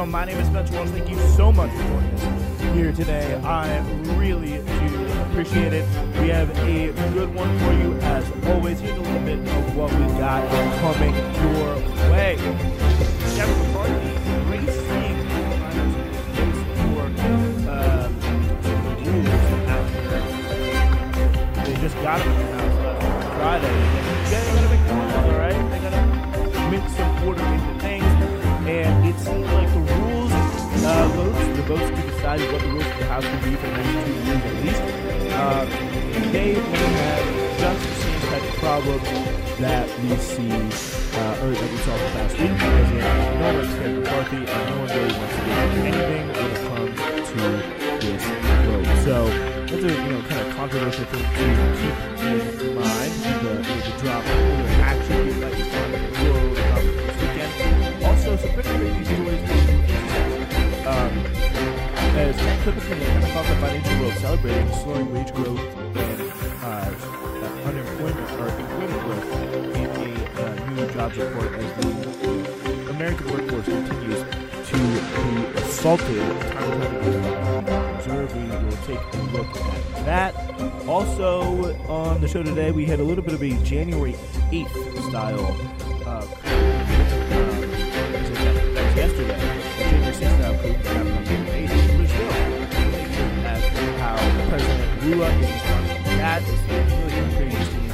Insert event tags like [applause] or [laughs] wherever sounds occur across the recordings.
Show. My name is Spencer Walsh. Thank you so much for joining us here today. I really do appreciate it. We have a good one for you as always. Here's a little bit of what we got coming your way. Kevin McCarthy, seeing for um, rules. They just got them announced last Friday. They gotta make rules, all right? They gotta mix some order votes, to decide what the rules of the House will be for the two years at least, uh, they may have just the same type of problem that we see, uh, or that we saw the past week, in no one likes Kevin McCarthy, and no one really wants to do anything when it comes to this vote. So that's a you know kind of controversial thing to keep in mind. The, the drop as typically the of caught the financial world celebrating slowing wage growth and uh, unemployment or employment growth in a uh, new jobs report as the American workforce continues to be assaulted time and time again the We will take a look at that. Also on the show today, we had a little bit of a January 8th style uh, yesterday. That. It's really crazy scenes.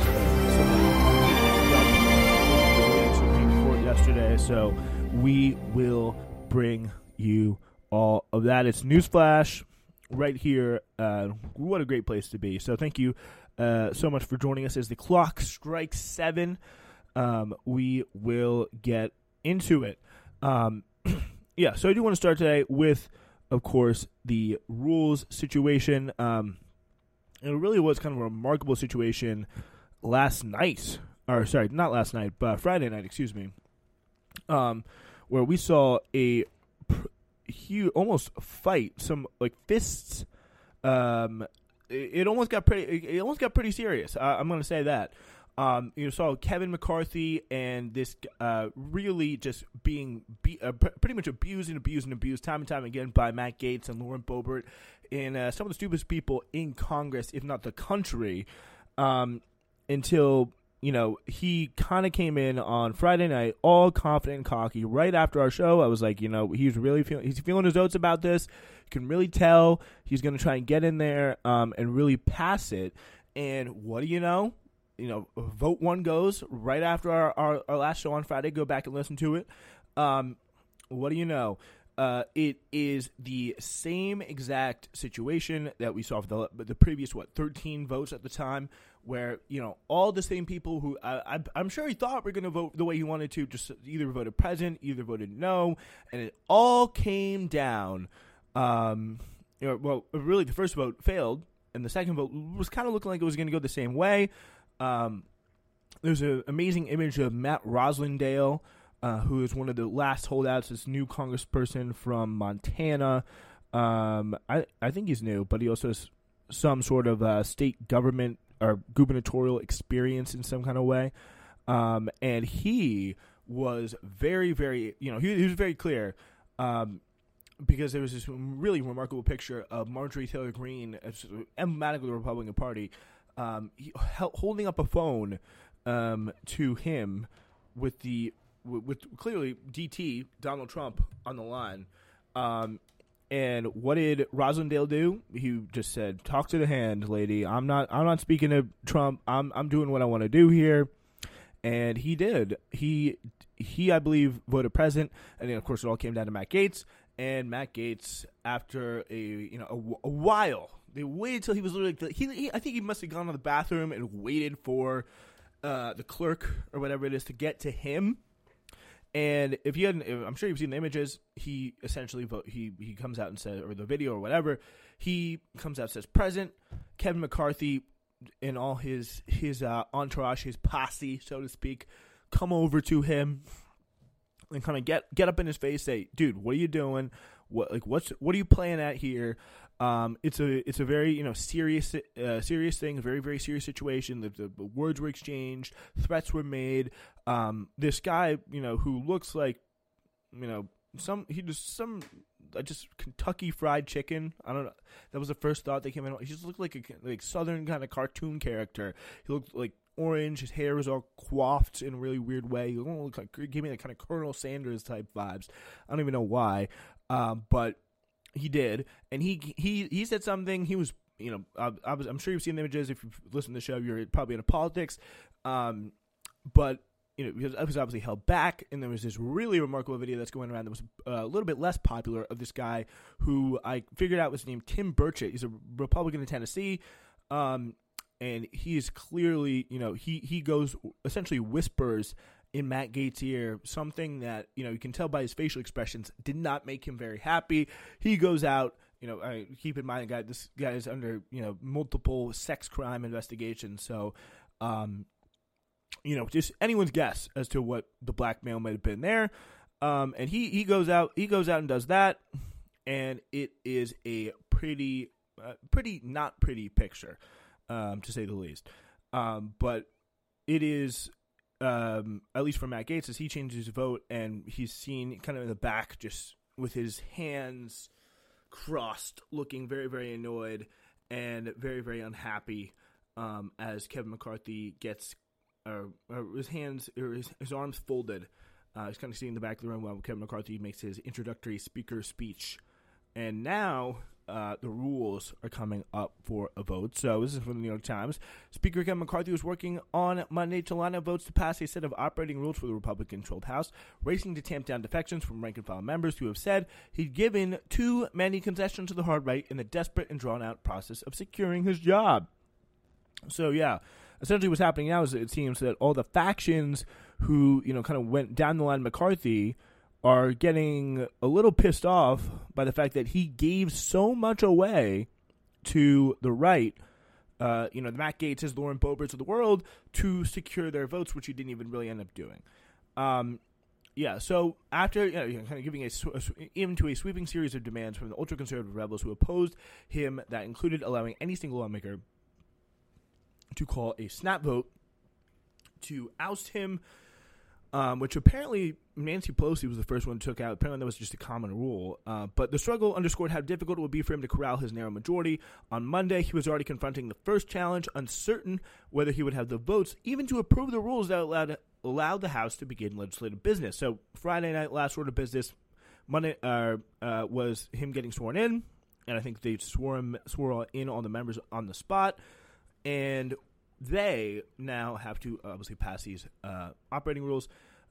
Uh, Supreme Court yesterday, so we will bring you all of that. It's Newsflash right here. Uh, what a great place to be. So thank you uh, so much for joining us as the clock strikes seven. Um, we will get into it. Um, [clears throat] yeah, so I do want to start today with, of course, the rules situation. Um, it really was kind of a remarkable situation last night, or sorry, not last night, but Friday night, excuse me, um, where we saw a pr- huge, almost fight, some like fists. Um, it, it almost got pretty. It almost got pretty serious. Uh, I'm going to say that. Um, you saw Kevin McCarthy and this uh, really just being be- uh, pr- pretty much abused and abused and abused time and time again by Matt Gaetz and Lauren Boebert and uh, some of the stupidest people in Congress, if not the country, um, until you know he kind of came in on Friday night, all confident and cocky. Right after our show, I was like, you know, he's really feeling he's feeling his oats about this. You can really tell he's going to try and get in there um, and really pass it. And what do you know? you know, vote one goes right after our, our, our, last show on Friday. Go back and listen to it. Um, what do you know? Uh, it is the same exact situation that we saw for the the previous what thirteen votes at the time, where you know all the same people who I, am sure he thought were going to vote the way he wanted to, just either voted present, either voted no, and it all came down. Um, you know, well, really, the first vote failed, and the second vote was kind of looking like it was going to go the same way. Um, there's an amazing image of Matt Rosendale, uh, who is one of the last holdouts, this new congressperson from Montana. Um, I, I think he's new, but he also has some sort of uh, state government or gubernatorial experience in some kind of way. Um, and he was very, very, you know, he, he was very clear. Um, because there was this really remarkable picture of Marjorie Taylor Greene, emblematic of the Republican Party, um, he, holding up a phone um, to him with the with, clearly DT Donald Trump on the line. Um, and what did Rosendale do? He just said, "Talk to the hand, lady. I'm not. I'm not speaking to Trump. I'm. I'm doing what I want to do here." And he did. He he, I believe, voted present. and then of course it all came down to Matt Gaetz. And Matt Gaetz, after a you know a, a while, they waited till he was literally he, he, I think he must have gone to the bathroom and waited for uh, the clerk or whatever it is to get to him. And if you hadn't, I'm sure you've seen the images. He essentially vote. He he comes out and says, or the video or whatever. He comes out says, "Present Kevin McCarthy and all his his uh, entourage, his posse, so to speak, come over to him and kind of get get up in his face, say, "Dude, what are you doing? What like what's what are you playing at here?" Um, it's a it's a very you know serious uh, serious thing, a very very serious situation. The, the, the words were exchanged, threats were made. Um, this guy, you know, who looks like, you know, some he just some uh, just Kentucky Fried Chicken. I don't know. That was the first thought that came in. He just looked like a like southern kind of cartoon character. He looked like orange. His hair was all coiffed in a really weird way. He looked like gave me that kind of Colonel Sanders type vibes. I don't even know why, um, but he did, and he he he said something. He was you know I, I was I'm sure you've seen the images. If you've listened to the show, you're probably into politics, um, but you know, it was obviously held back, and there was this really remarkable video that's going around that was uh, a little bit less popular of this guy who I figured out was named Tim Burchett. He's a Republican in Tennessee, um, and he is clearly, you know, he he goes essentially whispers in Matt Gaetz' ear something that you know you can tell by his facial expressions did not make him very happy. He goes out. You know, I, keep in mind, guy, this guy is under you know multiple sex crime investigations, so um, you know, just anyone's guess as to what the blackmail might have been there. Um, and he he goes out he goes out and does that, and it is a pretty uh, pretty not pretty picture, um, to say the least. Um, but it is um, at least for Matt Gaetz as he changes his vote and he's seen kind of in the back just with his hands crossed, looking very very annoyed and very very unhappy um, as Kevin McCarthy gets or, or his hands or his, his arms folded. Uh, he's kind of sitting in the back of the room while Kevin McCarthy makes his introductory speaker speech. And now uh, the rules are coming up for a vote. So this is from the New York Times. Speaker Kevin McCarthy was working on Monday to line up votes to pass a set of operating rules for the Republican-controlled House, racing to tamp down defections from rank-and-file members who have said he'd given too many concessions to the hard right in the desperate and drawn-out process of securing his job. So yeah, essentially what's happening now is it seems that all the factions who you know kind of went down the line McCarthy are getting a little pissed off by the fact that he gave so much away to the right. Uh, you know, the Matt Gaetz, Lauren Boeberts of the world to secure their votes, which he didn't even really end up doing. Um, yeah, so after you know, kind of giving a, into a sweeping series of demands from the ultra conservative rebels who opposed him, that included allowing any single lawmaker to call a snap vote to oust him, um, which apparently Nancy Pelosi was the first one who took out. Apparently, that was just a common rule. Uh, but the struggle underscored how difficult it would be for him to corral his narrow majority. On Monday, he was already confronting the first challenge, uncertain whether he would have the votes even to approve the rules that allowed, allowed the House to begin legislative business. So, Friday night, last order of business, Monday uh, uh, was him getting sworn in, and I think they swore him swore in all the members on the spot and they now have to obviously pass these uh, operating rules.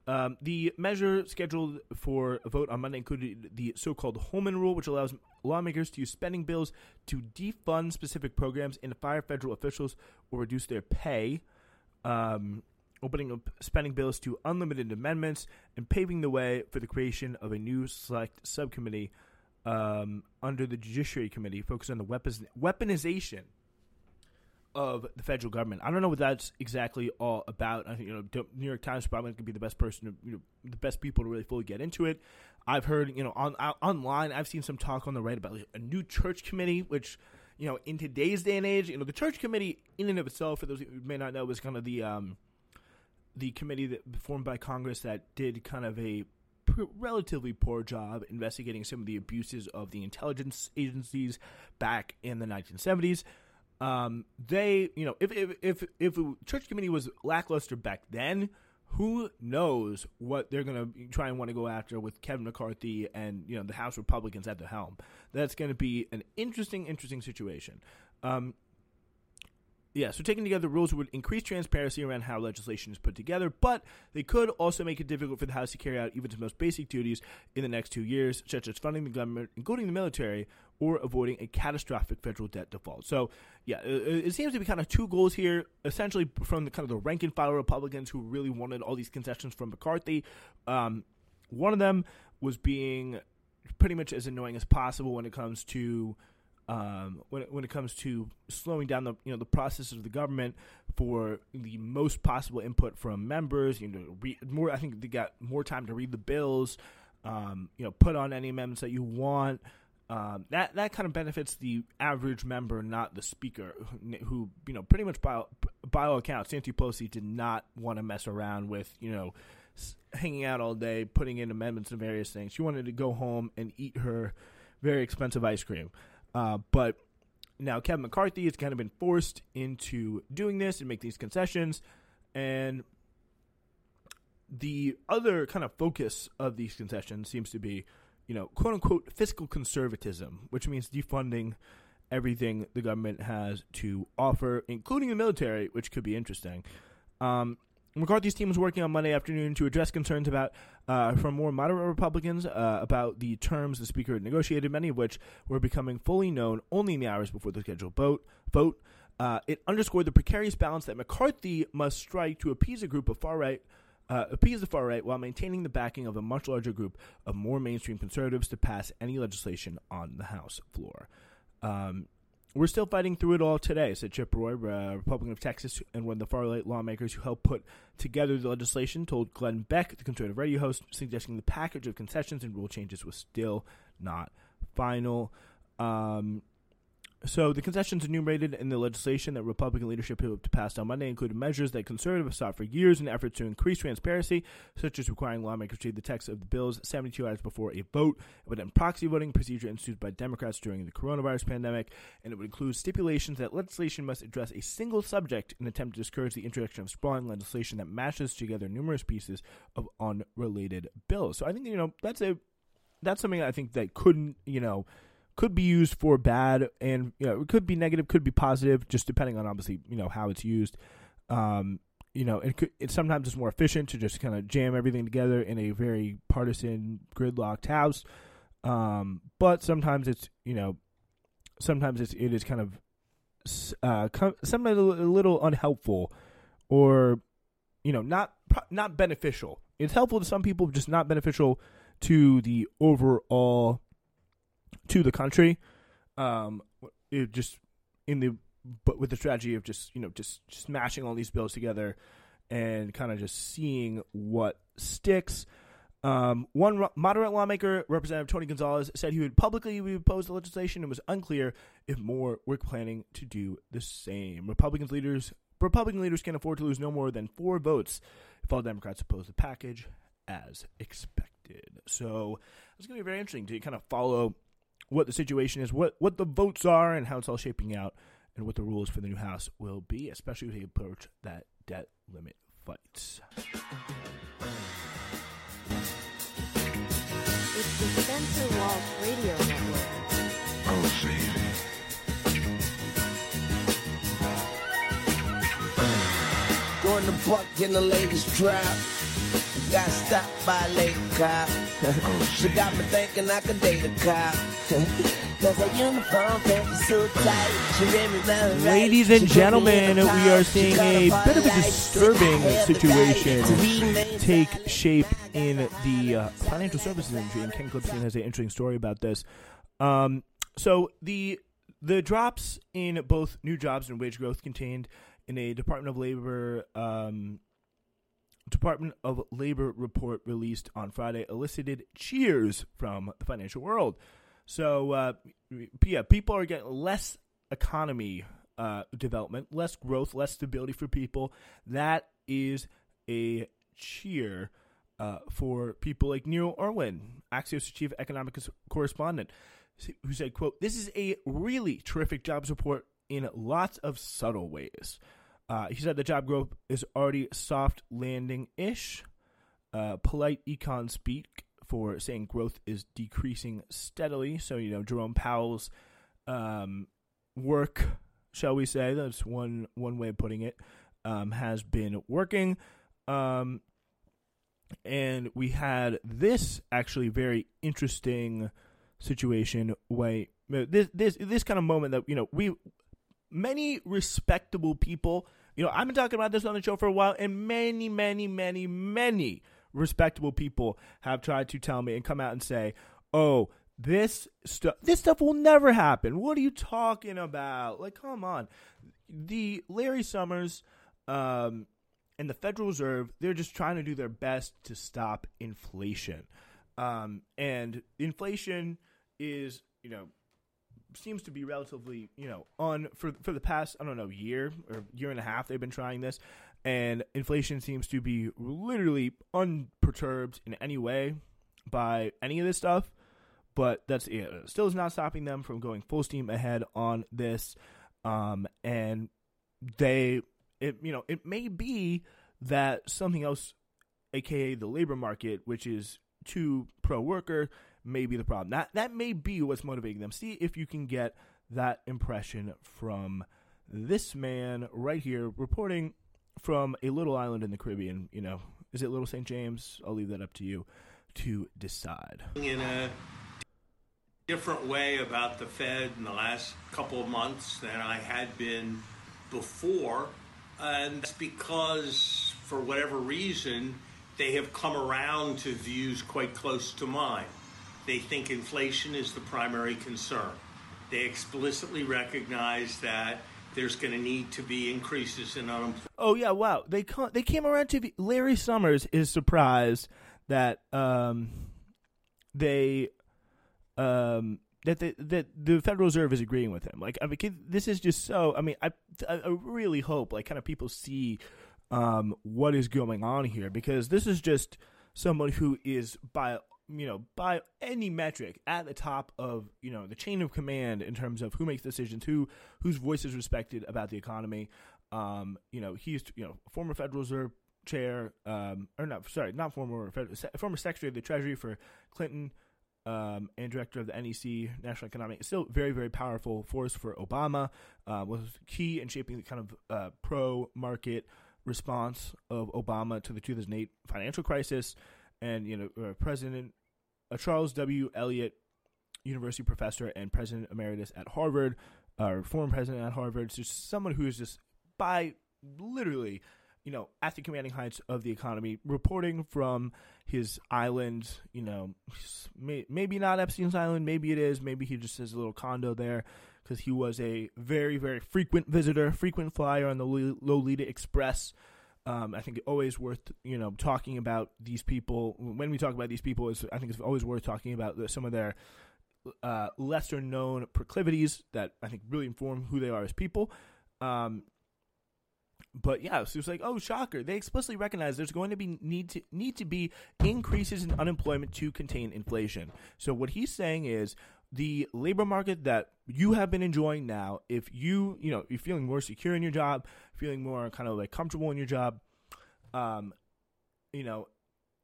Um, the measure scheduled for a vote on Monday included the so-called Holman Rule, which allows lawmakers to use spending bills to defund specific programs and fire federal officials or reduce their pay. Um, opening up spending bills to unlimited amendments and paving the way for the creation of a new select subcommittee um, under the Judiciary Committee focused on the weapons, weaponization of the federal government. I don't know what that's exactly all about. I think you know New York Times probably to be the best person, to, you know, the best people to really fully get into it. I've heard you know on, on online, I've seen some talk on the right about like, a new church committee, which you know in today's day and age, you know the church committee in and of itself, for those who may not know, was kind of the um, the committee that formed by Congress that did kind of a relatively poor job investigating some of the abuses of the intelligence agencies back in the 1970s. Um, they, you know, if if if if church committee was lackluster back then, who knows what they're going to try and want to go after with Kevin McCarthy and you know the House Republicans at the helm. That's going to be an interesting, interesting situation. Um, yeah, so taking together the rules would increase transparency around how legislation is put together, but they could also make it difficult for the House to carry out even its most basic duties in the next two years, such as funding the government, including the military, or avoiding a catastrophic federal debt default. So, yeah, it, it seems to be kind of two goals here, essentially from the kind of the rank and file Republicans who really wanted all these concessions from McCarthy. Um, one of them was being pretty much as annoying as possible when it comes to um, when it, when it comes to slowing down the you know the process of the government for the most possible input from members. You know, re- more. I think they got more time to read the bills. Um, you know, put on any amendments that you want. Um, that that kind of benefits the average member, not the speaker, who you know pretty much by by all accounts, Nancy Pelosi did not want to mess around with you know hanging out all day, putting in amendments and various things. She wanted to go home and eat her very expensive ice cream. Uh, but now Kevin McCarthy has kind of been forced into doing this and make these concessions. And the other kind of focus of these concessions seems to be, you know, quote unquote fiscal conservatism, which means defunding everything the government has to offer, including the military, which could be interesting. Um, McCarthy's team was working on Monday afternoon to address concerns about uh, from more moderate Republicans uh, about the terms the speaker had negotiated, many of which were becoming fully known only in the hours before the scheduled vote. Vote. Uh, it underscored the precarious balance that McCarthy must strike to appease a group of far right. Uh, appease the far right while maintaining the backing of a much larger group of more mainstream conservatives to pass any legislation on the House floor. Um, we're still fighting through it all today, said Chip Roy, uh, Republican of Texas, and one of the far right lawmakers who helped put together the legislation told Glenn Beck, the conservative radio host, suggesting the package of concessions and rule changes was still not final. Um, so the concessions enumerated in the legislation that Republican leadership hoped to pass on Monday included measures that conservatives sought for years in efforts to increase transparency, such as requiring lawmakers to read the text of the bills 72 hours before a vote, it would end proxy voting procedure instituted by Democrats during the coronavirus pandemic, and it would include stipulations that legislation must address a single subject in an attempt to discourage the introduction of sprawling legislation that mashes together numerous pieces of unrelated bills. So I think you know that's a that's something I think that couldn't you know could be used for bad and you know it could be negative could be positive just depending on obviously you know how it's used. Um you know it could it sometimes it's more efficient to just kind of jam everything together in a very partisan gridlocked house. Um but sometimes it's you know sometimes it's it is kind of uh sometimes a little unhelpful or you know not not beneficial. It's helpful to some people just not beneficial to the overall to the country. Um, it just in the but with the strategy of just you know just smashing all these bills together and kind of just seeing what sticks. Um, one moderate lawmaker, Representative Tony Gonzalez, said he would publicly oppose the legislation and was unclear if more were planning to do the same. Republican leaders Republican leaders can afford to lose no more than four votes if all Democrats oppose the package as expected. So it's going to be very interesting to kind of follow what the situation is, what what the votes are, and how it's all shaping out, and what the rules for the new House will be, especially as they approach that debt limit fight. It's the Spencer Walsh Radio Network. Buck in the latest trap. Got stopped by a late cop. Oh, she got me thinking I could date a cop. Ladies and gentlemen, we are seeing a bit of a disturbing situation take shape in the uh, financial services industry, and Ken Clipson has an interesting story about this. Um, so the the drops in both new jobs and wage growth contained in a Department of Labor um, Department of Labor report released on Friday elicited cheers from the financial world. So, uh, yeah, people are getting less economy uh, development, less growth, less stability for people. That is a cheer. uh, for people like Neil Irwin, Axios chief economic correspondent, who said, "quote This is a really terrific jobs report in lots of subtle ways." Uh, he said the job growth is already soft landing ish. Uh, polite econ speak for saying growth is decreasing steadily. So you know Jerome Powell's um, work, shall we say? That's one one way of putting it. Um, has been working. Um, and we had this actually very interesting situation way this this this kind of moment that you know we many respectable people. You know i've been talking about this on the show for a while and many many many many respectable people have tried to tell me and come out and say oh this stuff this stuff will never happen. What are you talking about? Like come on. The larry summers um and the Federal Reserve, they're just trying to do their best to stop inflation. Um, and inflation is, you know, seems to be relatively, you know, on for for the past I don't know year or year and a half they've been trying this, and inflation seems to be literally unperturbed in any way by any of this stuff. But that's it. Still is not stopping them from going full steam ahead on this, um, and they it you know it may be that something else, aka the labor market, which is too pro worker, may be the problem. That that may be what's motivating them. See if you can get that impression from this man right here reporting from a little island in the Caribbean. You know, is it Little St. James? I'll leave that up to you to decide. In a different way about the Fed in the last couple of months than I had been before. And that's because, for whatever reason, they have come around to views quite close to mine. They think inflation is the primary concern. They explicitly recognize that there's going to need to be increases in unemployment. Oh yeah, wow! They they came around to Larry Summers is surprised that um, they um, that the, that the Federal Reserve is agreeing with him. Like, I mean, this is just so. I mean, I I really hope like kind of people see um, what is going on here because this is just someone who is by you know by any metric at the top of you know the chain of command in terms of who makes decisions, who whose voice is respected about the economy. Um, you know, he's you know former Federal Reserve chair, um, or not sorry, not former former Secretary of the Treasury for Clinton um, and director of the NEC, National Economic, still very, very powerful force for Obama, uh, was key in shaping the kind of uh, pro market response of Obama to the 2008 financial crisis. And, you know, uh, President uh, Charles W. Eliot, university professor and president emeritus at Harvard, or former president at Harvard, just someone who is just by literally you know, at the commanding heights of the economy, reporting from his island, you know, may, maybe not Epstein's Island, maybe it is, maybe he just has a little condo there because he was a very, very frequent visitor, frequent flyer on the Lolita Express. Um, I think always worth, you know, talking about these people. When we talk about these people, is I think it's always worth talking about some of their uh, lesser known proclivities that I think really inform who they are as people. Um, but yeah, so it's like, oh, shocker! They explicitly recognize there's going to be need to need to be increases in unemployment to contain inflation. So what he's saying is the labor market that you have been enjoying now, if you you know you're feeling more secure in your job, feeling more kind of like comfortable in your job, um, you know,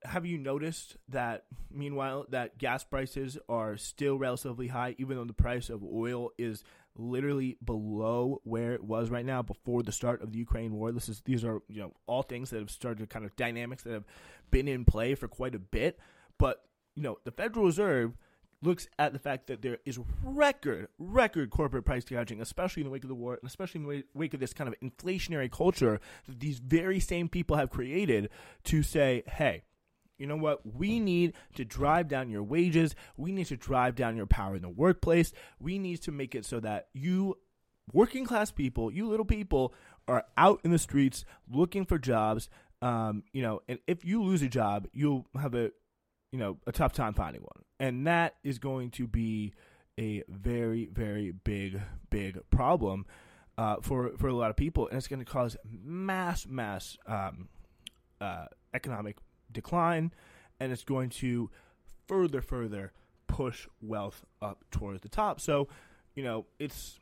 have you noticed that meanwhile that gas prices are still relatively high, even though the price of oil is literally below where it was right now before the start of the Ukraine war. This is these are you know all things that have started kind of dynamics that have been in play for quite a bit. But you know the Federal Reserve looks at the fact that there is record record corporate price gouging, especially in the wake of the war, and especially in the wake of this kind of inflationary culture that these very same people have created to say, hey you know what? We need to drive down your wages. We need to drive down your power in the workplace. We need to make it so that you, working class people, you little people, are out in the streets looking for jobs. Um, you know, and if you lose a job, you'll have a, you know, a tough time finding one, and that is going to be a very, very big, big problem uh, for for a lot of people, and it's going to cause mass, mass um, uh, economic decline, and it's going to further, further push wealth up towards the top. So, you know, it's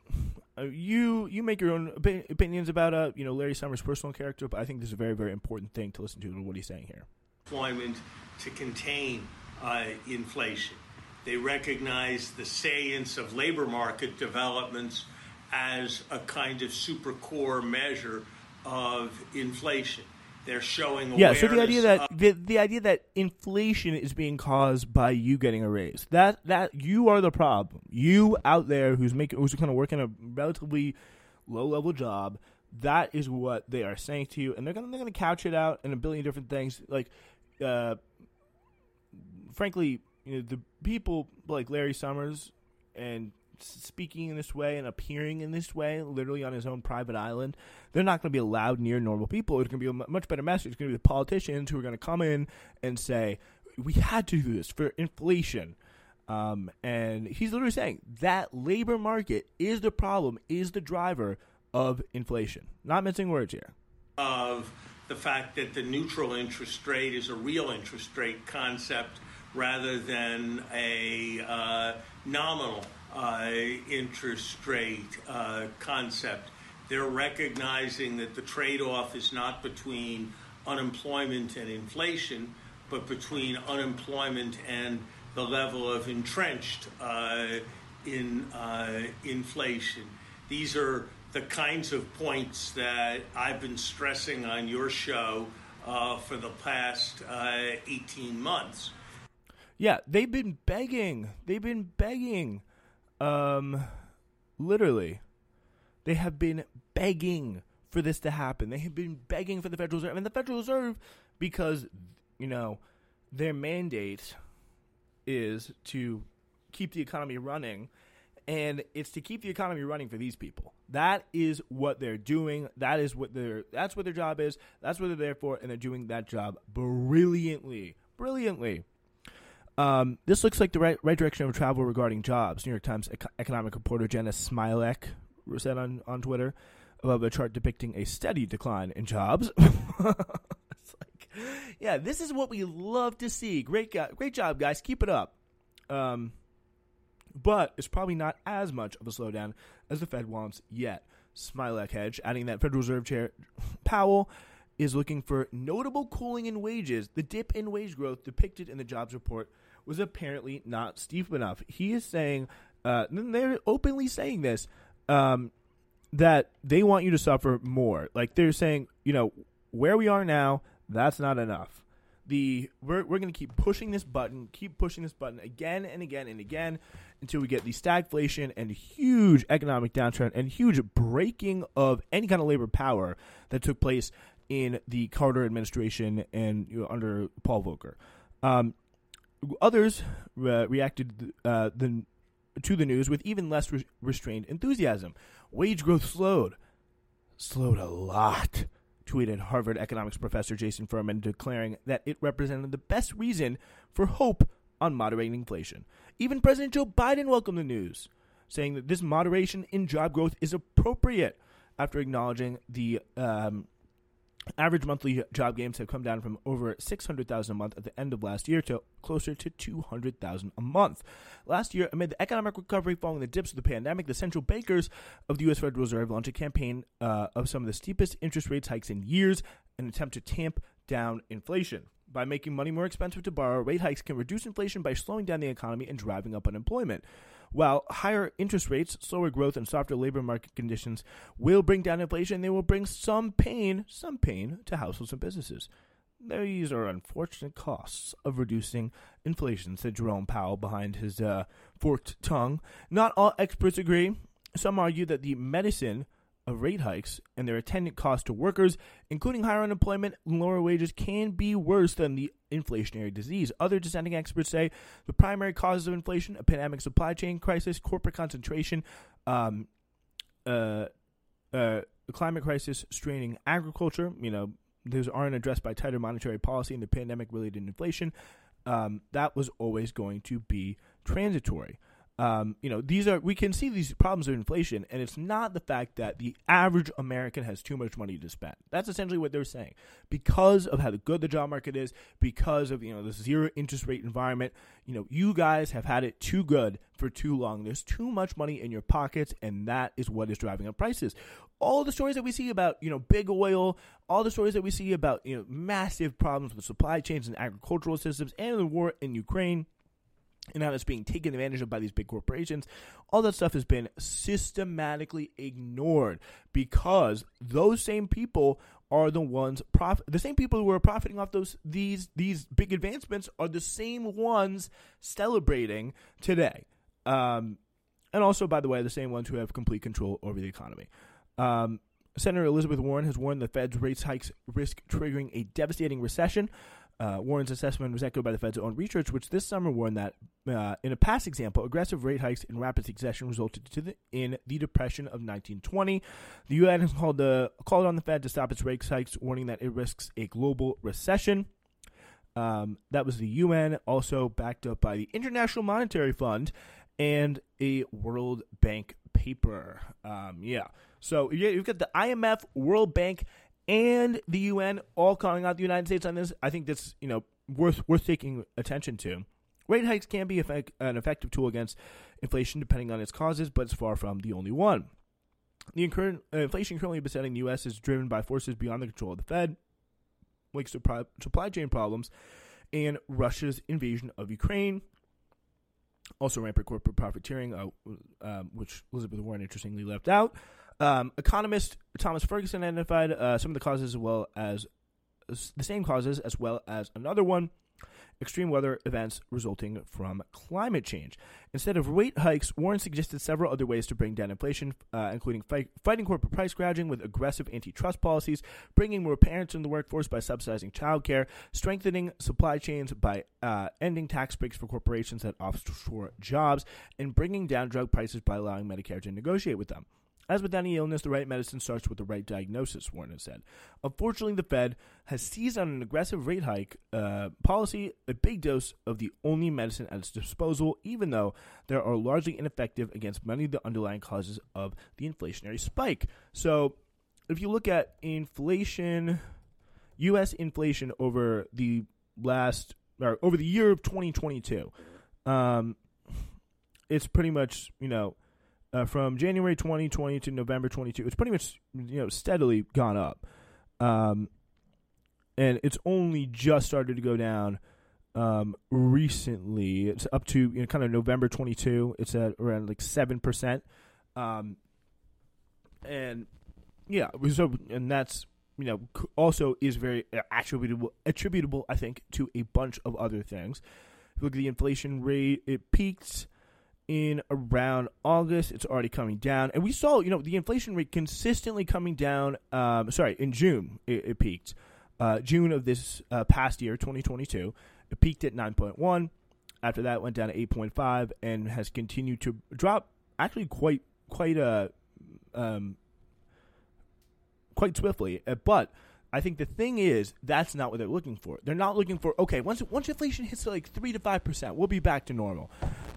uh, you you make your own opi- opinions about uh you know Larry Summers' personal character, but I think this is a very very important thing to listen to what he's saying here. Employment to contain uh, inflation. They recognize the salience of labor market developments as a kind of super core measure of inflation. They're showing Yeah, so the idea that the, the idea that inflation is being caused by you getting a raise that that you are the problem. You out there who's making who's kind of working a relatively low level job. That is what they are saying to you, and they're gonna they're gonna couch it out in a billion different things. Like, uh, frankly, you know, the people like Larry Summers and speaking in this way and appearing in this way, literally on his own private island, they're not going to be allowed near normal people. It's going to be a much better message. It's going to be the politicians who are going to come in and say, "We had to do this for inflation." Um, and he's literally saying that labor market is the problem, is the driver of inflation. Not missing words here. of the fact that the neutral interest rate is a real interest rate concept rather than a uh, nominal uh, interest rate uh, concept. They're recognizing that the trade off is not between unemployment and inflation, but between unemployment and the level of entrenched uh, in uh, inflation. These are the kinds of points that I've been stressing on your show uh, for the past uh, 18 months. Yeah, they've been begging. They've been begging. Um, literally, they have been begging for this to happen. They have been begging for the Federal Reserve, and the Federal Reserve, because you know their mandate is to keep the economy running, and it's to keep the economy running for these people. That is what they're doing. That is what their that's what their job is. That's what they're there for, and they're doing that job brilliantly, brilliantly. Um, this looks like the right, right direction of travel regarding jobs. New York Times ec- economic reporter Jeanna Smialek said on, on Twitter above a chart depicting a steady decline in jobs. [laughs] it's like, yeah, this is what we love to see. Great, guy, great job, guys. Keep it up. Um, but it's probably not as much of a slowdown as the Fed wants yet. Smialek Hedge, adding that Federal Reserve Chair [laughs] Powell is looking for notable cooling in wages. The dip in wage growth depicted in the jobs report was apparently not steep enough. He is saying, uh, they're openly saying this, um, that they want you to suffer more. Like they're saying, you know, where we are now, that's not enough. The we're we're going to keep pushing this button, keep pushing this button again and again and again until we get the stagflation and huge economic downturn and huge breaking of any kind of labor power that took place in the Carter administration and you know, under Paul Volcker. Um, others uh, reacted uh, the, to the news with even less re- restrained enthusiasm. Wage growth slowed, slowed a lot. Tweeted Harvard economics professor Jason Furman, declaring that it represented the best reason for hope on moderating inflation. Even President Joe Biden welcomed the news, saying that this moderation in job growth is appropriate after acknowledging the um, average monthly job gains have come down from over 600,000 a month at the end of last year to closer to 200,000 a month. Last year, amid the economic recovery following the dips of the pandemic, the central bankers of the U.S. Federal Reserve launched a campaign uh, of some of the steepest interest rates hikes in years an attempt to tamp down inflation. By making money more expensive to borrow, rate hikes can reduce inflation by slowing down the economy and driving up unemployment. While higher interest rates, slower growth, and softer labor market conditions will bring down inflation, they will bring some pain, some pain to households and businesses. These are unfortunate costs of reducing inflation, said Jerome Powell behind his uh, forked tongue. Not all experts agree. Some argue that the medicine of rate hikes and their attendant cost to workers, including higher unemployment and lower wages, can be worse than the inflationary disease. Other dissenting experts say the primary causes of inflation, a pandemic supply chain crisis, corporate concentration, um, uh, uh, climate crisis straining agriculture, you know, those aren't addressed by tighter monetary policy and the pandemic related inflation. Um, that was always going to be transitory. Um, you know, these are we can see these problems of inflation, and it's not the fact that the average American has too much money to spend. That's essentially what they're saying because of how good the job market is, because of you know the zero interest rate environment. You know, you guys have had it too good for too long. There's too much money in your pockets, and that is what is driving up prices. All the stories that we see about you know big oil, all the stories that we see about you know massive problems with supply chains and agricultural systems, and the war in Ukraine and how it's being taken advantage of by these big corporations. All that stuff has been systematically ignored because those same people are the ones prof- the same people who are profiting off those these these big advancements are the same ones celebrating today. Um, and also, by the way, the same ones who have complete control over the economy. Um, Senator Elizabeth Warren has warned the Fed's rate hikes risk triggering a devastating recession. Uh, Warren's assessment was echoed by the Fed's own research, which this summer warned that, uh, in a past example, aggressive rate hikes in rapid succession resulted the, in the Depression of 1920. The UN has called, the, called on the Fed to stop its rate hikes, warning that it risks a global recession. Um, that was the UN, also backed up by the International Monetary Fund and a World Bank paper. Um, yeah. So you've got the IMF, World Bank, and the UN all calling out the United States on this, I think that's you know worth worth taking attention to. Rate hikes can be effect, an effective tool against inflation depending on its causes, but it's far from the only one. The incur- uh, inflation currently besetting the U.S. is driven by forces beyond the control of the Fed, like supply, chain problems, and Russia's invasion of Ukraine. Also, rampant corporate profiteering, uh, uh, which Elizabeth Warren interestingly left out. Um, economist Thomas Ferguson identified uh, some of the causes as well as the same causes as well as another one extreme weather events resulting from climate change. Instead of rate hikes, Warren suggested several other ways to bring down inflation, uh, including fight, fighting corporate price gouging with aggressive antitrust policies, bringing more parents in the workforce by subsidizing childcare, strengthening supply chains by uh, ending tax breaks for corporations that offshore jobs, and bringing down drug prices by allowing Medicare to negotiate with them. As with any illness, the right medicine starts with the right diagnosis, Warren has said. Unfortunately, the Fed has seized on an aggressive rate hike uh, policy, a big dose of the only medicine at its disposal, even though they are largely ineffective against many of the underlying causes of the inflationary spike. So, if you look at inflation, U.S. inflation over the last, or over the year of 2022, um, it's pretty much, you know, uh, from January 2020 to November 22. It's pretty much you know steadily gone up, um, and it's only just started to go down um, recently. It's up to you know, kind of November 22. It's at around like seven percent, um, and yeah, so and that's you know also is very attributable attributable I think to a bunch of other things. Look at the inflation rate; it peaked in around August. It's already coming down, and we saw you know the inflation rate consistently coming down. Um, sorry, in June it, it peaked. Uh, June of this uh, past year, 2022, it peaked at 9.1. After that, went down to 8.5 and has continued to drop. Actually, quite quite uh, um, quite swiftly. Uh, but I think the thing is that's not what they're looking for. They're not looking for okay once once inflation hits like three to five percent, we'll be back to normal.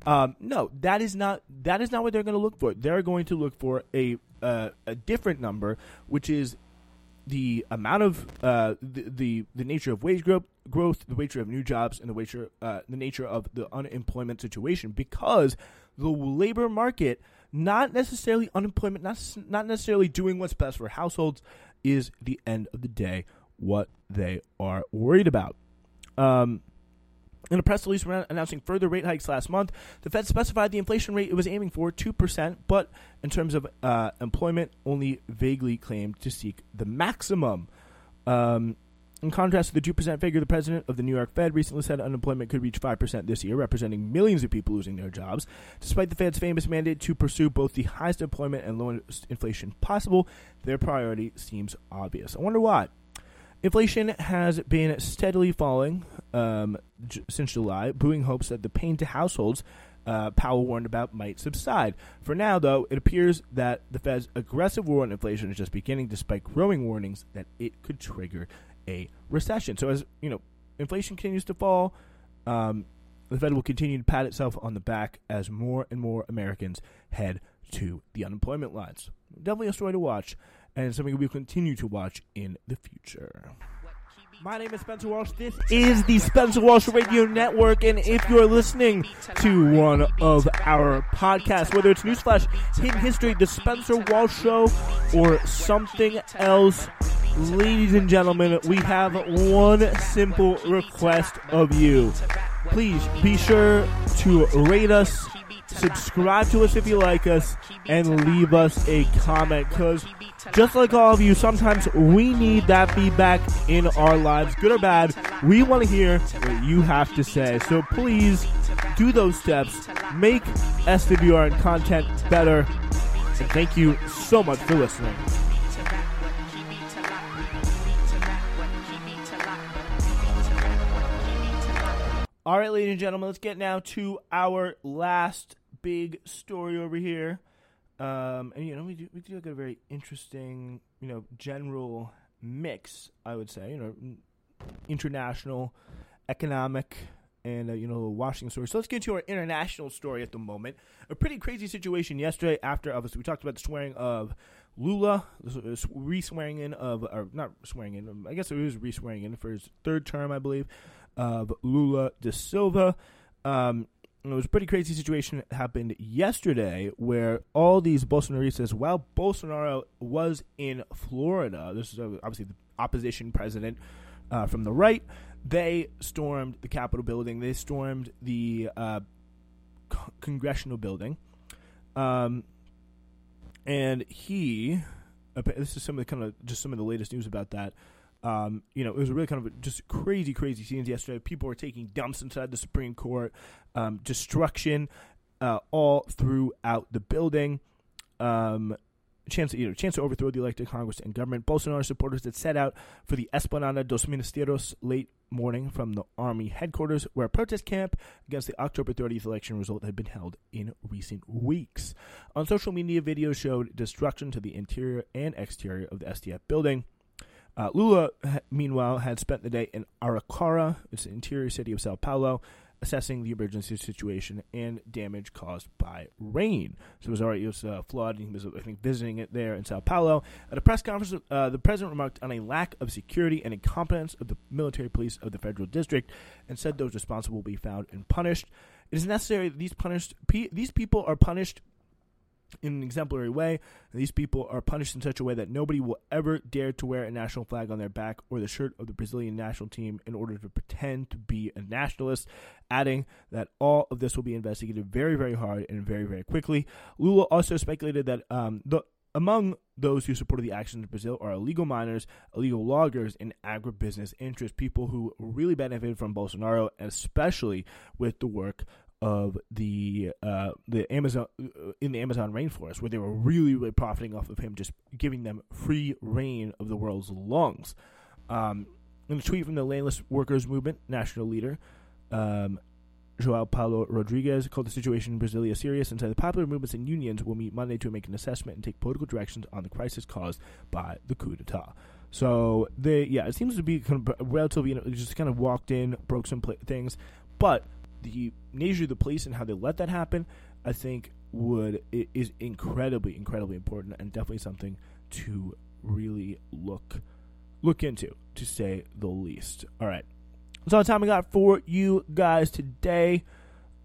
Um, no, that is not that is not what they're going to look for. They're going to look for a uh, a different number, which is the amount of uh, the, the, the nature of wage growth, growth, the nature of new jobs, and the nature uh, the nature of the unemployment situation. Because the labor market, not necessarily unemployment, not not necessarily doing what's best for households, is the end of the day what they are worried about. Um, in a press release announcing further rate hikes last month, the Fed specified the inflation rate it was aiming for 2%, but in terms of uh, employment, only vaguely claimed to seek the maximum. Um, in contrast to the 2% figure, the president of the New York Fed recently said unemployment could reach 5% this year, representing millions of people losing their jobs. Despite the Fed's famous mandate to pursue both the highest employment and lowest inflation possible, their priority seems obvious. I wonder why. Inflation has been steadily falling um, j- since July, buoying hopes that the pain to households uh, Powell warned about might subside. For now, though, it appears that the Fed's aggressive war on inflation is just beginning, despite growing warnings that it could trigger a recession. So, as you know, inflation continues to fall. Um, the Fed will continue to pat itself on the back as more and more Americans head to the unemployment lines. Definitely a story to watch, and something we'll continue to watch in the future. My name is Spencer Walsh. This is the Spencer Walsh Radio Network, and if you're listening to one of our podcasts, whether it's Newsflash, Hidden History, The Spencer Walsh Show, or something else, ladies and gentlemen, we have one simple request of you. Please be sure to rate us, subscribe to us if you like us, and leave us a comment because just like all of you, sometimes we need that feedback in our lives, good or bad. We want to hear what you have to say. So please do those steps, make SWR content better, and thank you so much for listening. All right, ladies and gentlemen, let's get now to our last big story over here. Um, and you know, we do, we do like a very interesting, you know, general mix. I would say, you know, international, economic, and uh, you know, Washington story. So let's get to our international story at the moment. A pretty crazy situation yesterday. After obviously we talked about the swearing of Lula, re-swearing in of, or not swearing in. I guess it was re-swearing in for his third term, I believe, of Lula da Silva. Um, it was a pretty crazy situation that happened yesterday where all these Bolsonaristas, while Bolsonaro was in Florida, this is obviously the opposition president uh, from the right, they stormed the Capitol building. They stormed the uh, congressional building. Um, and he, this is some of the kind of just some of the latest news about that. Um, you know, it was really kind of just crazy, crazy scenes yesterday. People were taking dumps inside the Supreme Court, um, destruction uh, all throughout the building. Um, chance, you know, chance to overthrow the elected Congress and government. Bolsonaro supporters had set out for the Esplanada dos Ministerios late morning from the army headquarters, where a protest camp against the October 30th election result had been held in recent weeks. On social media, videos showed destruction to the interior and exterior of the STF building. Uh, Lula, meanwhile, had spent the day in Araraquara, it's the interior city of Sao Paulo, assessing the emergency situation and damage caused by rain. So it was already it was uh, flood. He was, I think, visiting it there in Sao Paulo. At a press conference, uh, the president remarked on a lack of security and incompetence of the military police of the federal district, and said those responsible will be found and punished. It is necessary that these punished these people are punished in an exemplary way. These people are punished in such a way that nobody will ever dare to wear a national flag on their back or the shirt of the Brazilian national team in order to pretend to be a nationalist, adding that all of this will be investigated very, very hard and very, very quickly. Lula also speculated that um, the among those who supported the actions in Brazil are illegal miners, illegal loggers, and agribusiness interests, people who really benefited from Bolsonaro, especially with the work of the uh, the Amazon in the Amazon rainforest, where they were really really profiting off of him just giving them free reign of the world's lungs. Um, in a tweet from the Landless Workers Movement national leader, um, Joao Paulo Rodrigues called the situation in Brasilia serious and said the popular movements and unions will meet Monday to make an assessment and take political directions on the crisis caused by the coup d'état. So they, yeah, it seems to be kind of relatively, you know, just kind of walked in, broke some things, but the nature of the police and how they let that happen, I think would is incredibly, incredibly important and definitely something to really look look into, to say the least. All right, that's all the time we got for you guys today,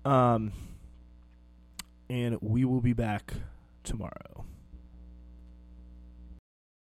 um, and we will be back tomorrow.